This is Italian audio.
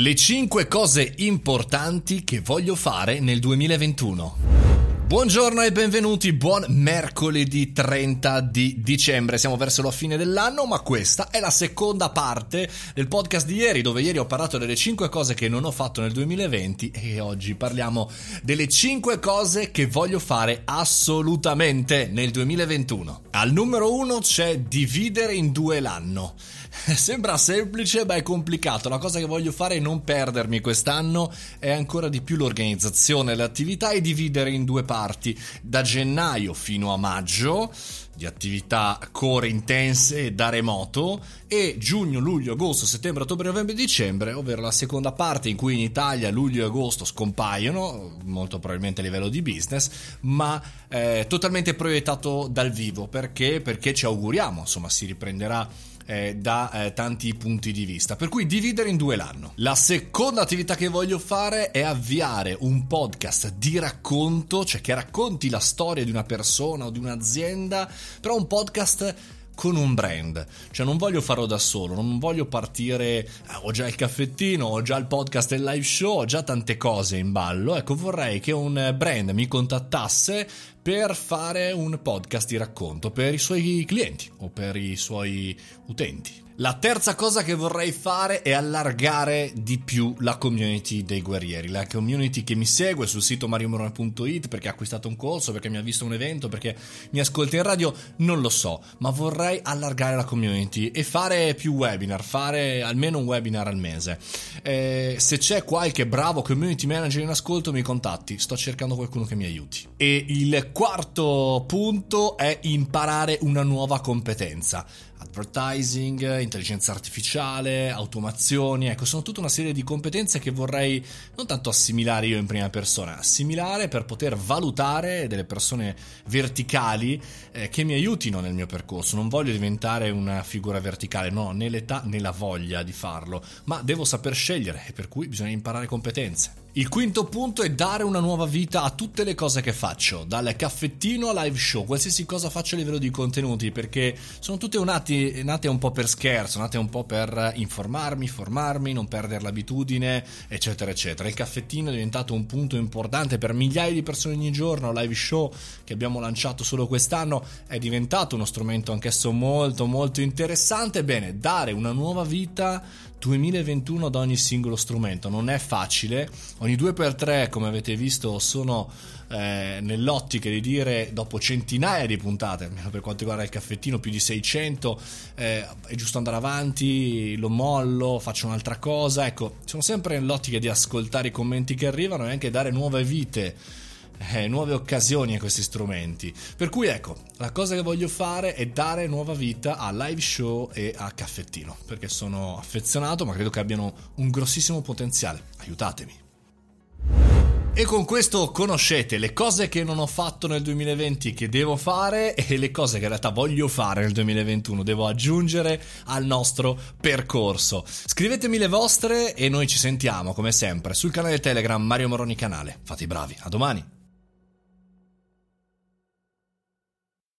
Le 5 cose importanti che voglio fare nel 2021. Buongiorno e benvenuti, buon mercoledì 30 di dicembre. Siamo verso la fine dell'anno, ma questa è la seconda parte del podcast di ieri, dove ieri ho parlato delle 5 cose che non ho fatto nel 2020 e oggi parliamo delle 5 cose che voglio fare assolutamente nel 2021. Al numero 1 c'è dividere in due l'anno. Sembra semplice, ma è complicato. La cosa che voglio fare è non perdermi quest'anno è ancora di più l'organizzazione delle attività e dividere in due parti. Da gennaio fino a maggio di attività core intense da remoto e giugno, luglio, agosto, settembre, ottobre, novembre, dicembre, ovvero la seconda parte in cui in Italia luglio e agosto scompaiono, molto probabilmente a livello di business, ma eh, totalmente proiettato dal vivo. Perché? Perché ci auguriamo, insomma, si riprenderà eh, da eh, tanti punti di vista. Per cui dividere in due l'anno. La seconda attività che voglio fare è avviare un podcast di racconto, cioè che racconti la storia di una persona o di un'azienda, però un podcast con un brand. Cioè non voglio farlo da solo, non voglio partire, eh, ho già il caffettino, ho già il podcast e il live show, ho già tante cose in ballo. Ecco, vorrei che un brand mi contattasse per fare un podcast di racconto per i suoi clienti o per i suoi utenti. La terza cosa che vorrei fare è allargare di più la community dei guerrieri, la community che mi segue sul sito mariomorone.it perché ha acquistato un corso, perché mi ha visto un evento, perché mi ascolta in radio, non lo so, ma vorrei allargare la community e fare più webinar, fare almeno un webinar al mese. Eh, se c'è qualche bravo community manager in ascolto mi contatti, sto cercando qualcuno che mi aiuti. E il quarto punto è imparare una nuova competenza advertising, intelligenza artificiale, automazioni, ecco, sono tutta una serie di competenze che vorrei non tanto assimilare io in prima persona, assimilare per poter valutare delle persone verticali eh, che mi aiutino nel mio percorso. Non voglio diventare una figura verticale, no, né l'età né la voglia di farlo, ma devo saper scegliere e per cui bisogna imparare competenze. Il quinto punto è dare una nuova vita a tutte le cose che faccio, dal caffettino a live show, qualsiasi cosa faccio a livello di contenuti, perché sono tutte nate, nate un po' per scherzo, nate un po' per informarmi, formarmi, non perdere l'abitudine, eccetera, eccetera. Il caffettino è diventato un punto importante per migliaia di persone ogni giorno, live show che abbiamo lanciato solo quest'anno è diventato uno strumento anch'esso molto molto interessante. Bene, dare una nuova vita 2021 ad ogni singolo strumento. Non è facile, ogni 2x3, come avete visto, sono eh, nell'ottica di dire dopo centinaia di puntate, almeno per quanto riguarda il caffettino, più di 600, eh, è giusto andare avanti, lo mollo, faccio un'altra cosa. Ecco, sono sempre nell'ottica di ascoltare i commenti che arrivano e anche dare nuove vite eh, nuove occasioni a questi strumenti. Per cui ecco, la cosa che voglio fare è dare nuova vita a live show e a caffettino, perché sono affezionato, ma credo che abbiano un grossissimo potenziale. Aiutatemi. E con questo conoscete le cose che non ho fatto nel 2020 che devo fare e le cose che in realtà voglio fare nel 2021, devo aggiungere al nostro percorso. Scrivetemi le vostre e noi ci sentiamo come sempre sul canale Telegram Mario Moroni Canale. Fate i bravi, a domani!